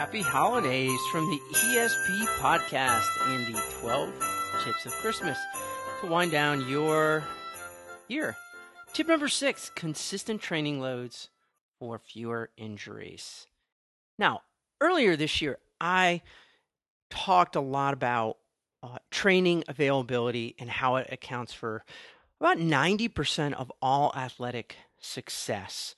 Happy holidays from the ESP podcast and the 12 tips of Christmas to wind down your year. Tip number six consistent training loads for fewer injuries. Now, earlier this year, I talked a lot about uh, training availability and how it accounts for about 90% of all athletic success.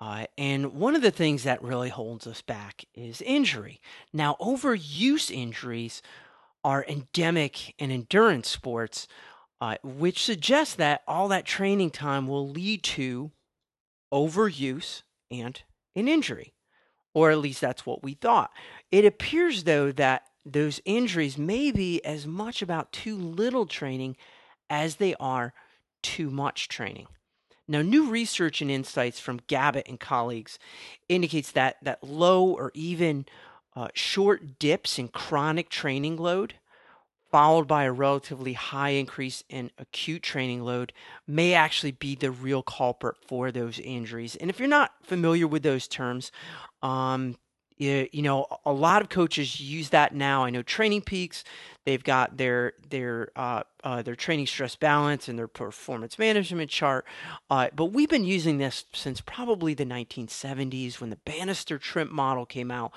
Uh, and one of the things that really holds us back is injury. Now, overuse injuries are endemic in endurance sports, uh, which suggests that all that training time will lead to overuse and an injury. Or at least that's what we thought. It appears, though, that those injuries may be as much about too little training as they are too much training. Now, new research and insights from Gabbett and colleagues indicates that that low or even uh, short dips in chronic training load, followed by a relatively high increase in acute training load, may actually be the real culprit for those injuries. And if you're not familiar with those terms, um, you, you know a lot of coaches use that now. I know TrainingPeaks they've got their their uh, uh, their training stress balance and their performance management chart uh, but we've been using this since probably the 1970s when the Banister TRIMP model came out.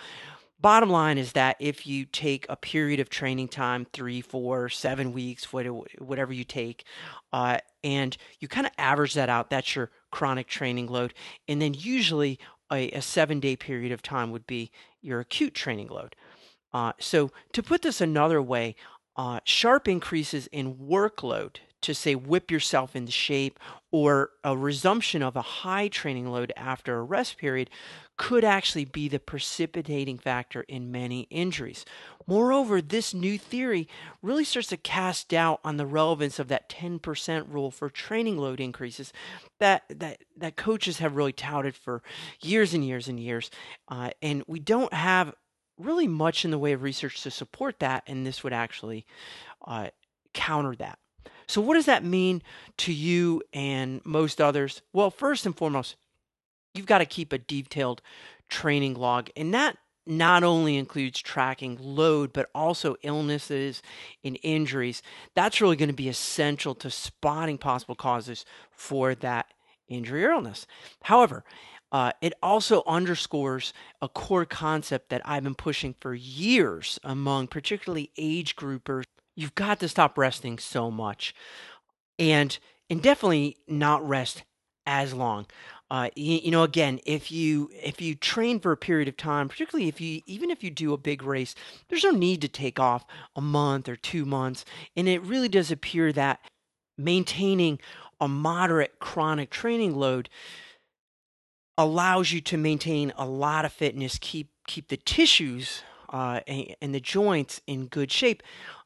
Bottom line is that if you take a period of training time three four seven weeks whatever you take uh, and you kind of average that out that's your chronic training load. And then usually a, a seven day period of time would be your acute training load. Uh, so, to put this another way, uh, sharp increases in workload to say whip yourself into shape or a resumption of a high training load after a rest period could actually be the precipitating factor in many injuries. Moreover, this new theory really starts to cast doubt on the relevance of that 10% rule for training load increases that, that, that coaches have really touted for years and years and years. Uh, and we don't have really much in the way of research to support that, and this would actually uh, counter that. So, what does that mean to you and most others? Well, first and foremost, you've got to keep a detailed training log. And that not only includes tracking load, but also illnesses and injuries. That's really going to be essential to spotting possible causes for that injury or illness. However, uh, it also underscores a core concept that I've been pushing for years among particularly age groupers. You've got to stop resting so much and and definitely not rest as long. Uh, you, you, know, again, if you if you train for a period of time, particularly if you even if you do a big race, there's no need to take off a month or two months, and it really does appear that maintaining a moderate chronic training load allows you to maintain a lot of fitness, keep keep the tissues uh, and, and the joints in good shape,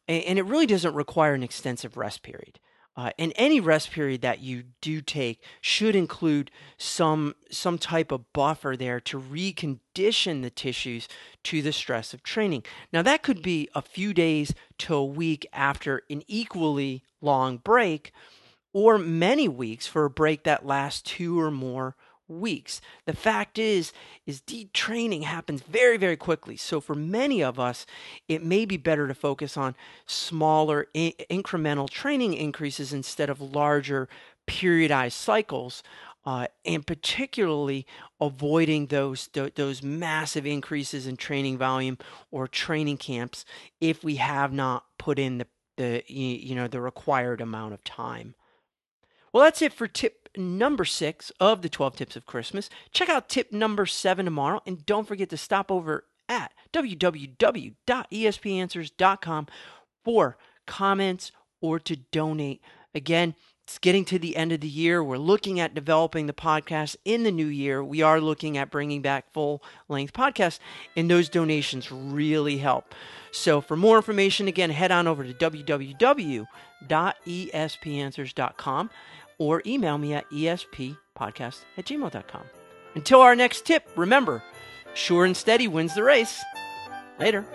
and it really doesn't require an extensive rest period. Uh, and any rest period that you do take should include some some type of buffer there to recondition the tissues to the stress of training. Now that could be a few days to a week after an equally long break, or many weeks for a break that lasts two or more weeks. The fact is is detraining happens very very quickly. So for many of us, it may be better to focus on smaller incremental training increases instead of larger periodized cycles. Uh, and particularly avoiding those th- those massive increases in training volume or training camps if we have not put in the the you know the required amount of time. Well, that's it for tip number six of the 12 tips of Christmas. Check out tip number seven tomorrow, and don't forget to stop over at www.espanswers.com for comments or to donate. Again, it's getting to the end of the year. We're looking at developing the podcast in the new year. We are looking at bringing back full length podcasts, and those donations really help. So, for more information, again, head on over to www.espanswers.com or email me at esppodcast at gmail.com. Until our next tip, remember, sure and steady wins the race. Later.